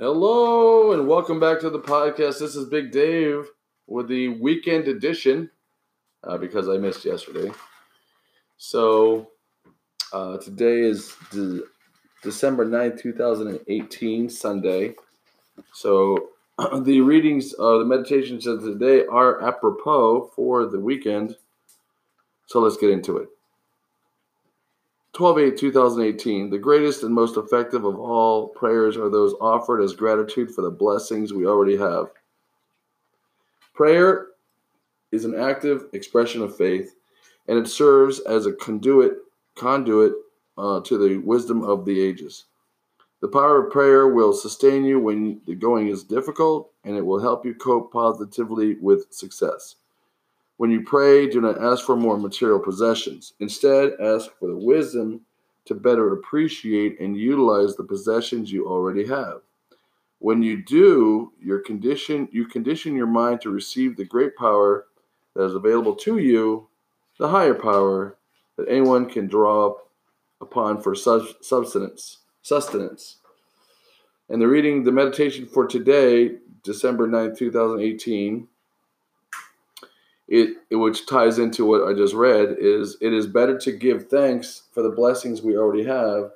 Hello and welcome back to the podcast. This is Big Dave with the weekend edition uh, because I missed yesterday. So uh, today is de- December 9th, 2018, Sunday. So the readings, uh, the meditations of today are apropos for the weekend. So let's get into it. 12 8 2018 the greatest and most effective of all prayers are those offered as gratitude for the blessings we already have. Prayer is an active expression of faith and it serves as a conduit conduit uh, to the wisdom of the ages. The power of prayer will sustain you when the going is difficult and it will help you cope positively with success when you pray, do not ask for more material possessions. Instead, ask for the wisdom to better appreciate and utilize the possessions you already have. When you do, your condition you condition your mind to receive the great power that is available to you, the higher power that anyone can draw upon for. Sustenance. And the reading, the meditation for today, December 9th, 2018 it, which ties into what I just read, is it is better to give thanks for the blessings we already have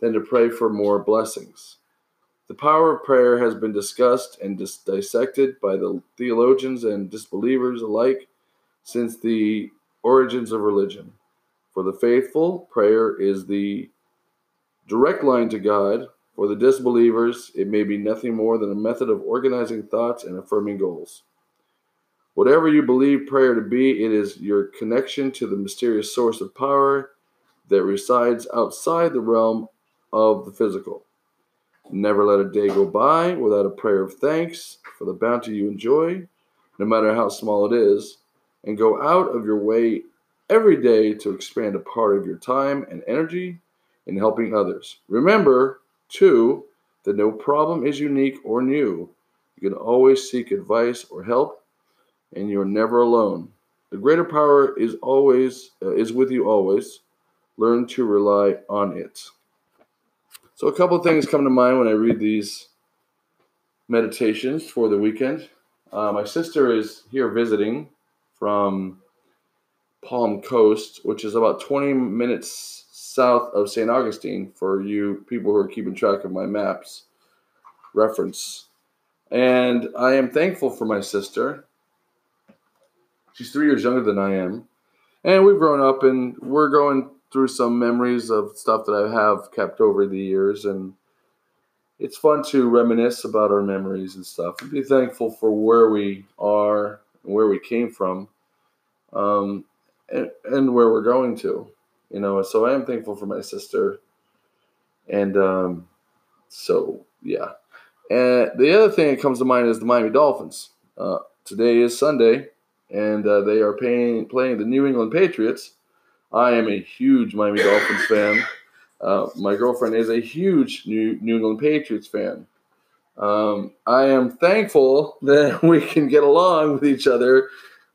than to pray for more blessings. The power of prayer has been discussed and dis- dissected by the theologians and disbelievers alike since the origins of religion. For the faithful, prayer is the direct line to God. For the disbelievers, it may be nothing more than a method of organizing thoughts and affirming goals. Whatever you believe prayer to be, it is your connection to the mysterious source of power that resides outside the realm of the physical. Never let a day go by without a prayer of thanks for the bounty you enjoy, no matter how small it is, and go out of your way every day to expand a part of your time and energy in helping others. Remember, too, that no problem is unique or new. You can always seek advice or help and you're never alone. The greater power is always uh, is with you always. Learn to rely on it. So a couple things come to mind when I read these meditations for the weekend. Uh, my sister is here visiting from Palm Coast, which is about 20 minutes south of St. Augustine for you people who are keeping track of my maps reference. And I am thankful for my sister She's three years younger than I am. And we've grown up and we're going through some memories of stuff that I have kept over the years. And it's fun to reminisce about our memories and stuff and be thankful for where we are and where we came from um, and, and where we're going to. You know, so I am thankful for my sister. And um, so, yeah. And the other thing that comes to mind is the Miami Dolphins. Uh, today is Sunday and uh, they are paying, playing the New England Patriots. I am a huge Miami Dolphins fan. Uh, my girlfriend is a huge New, New England Patriots fan. Um, I am thankful that we can get along with each other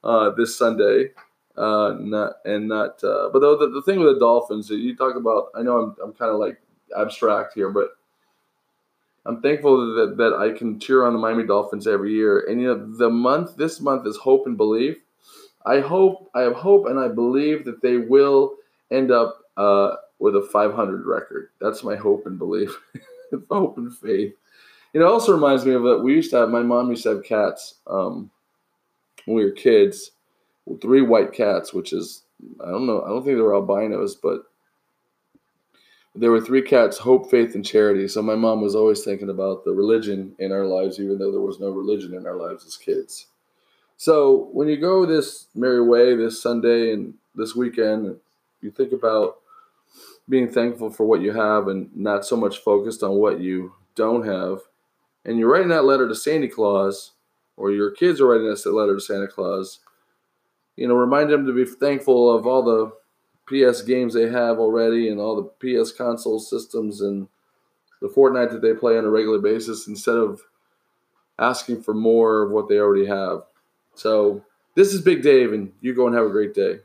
uh, this Sunday. Uh, not and not, uh, but the, the thing with the Dolphins, you talk about. I know I'm, I'm kind of like abstract here, but I'm thankful that, that I can cheer on the Miami Dolphins every year. And you know, the month this month is hope and belief. I hope, I have hope, and I believe that they will end up uh, with a 500 record. That's my hope and belief, hope and faith. It also reminds me of that we used to have. My mom used to have cats um, when we were kids. Three white cats, which is I don't know. I don't think they were albinos, but there were three cats hope faith and charity. So my mom was always thinking about the religion in our lives even though there was no religion in our lives as kids. So when you go this merry way this sunday and this weekend you think about being thankful for what you have and not so much focused on what you don't have. And you're writing that letter to santa claus or your kids are writing that letter to santa claus you know remind them to be thankful of all the PS games they have already and all the PS console systems and the Fortnite that they play on a regular basis instead of asking for more of what they already have. So this is Big Dave, and you go and have a great day.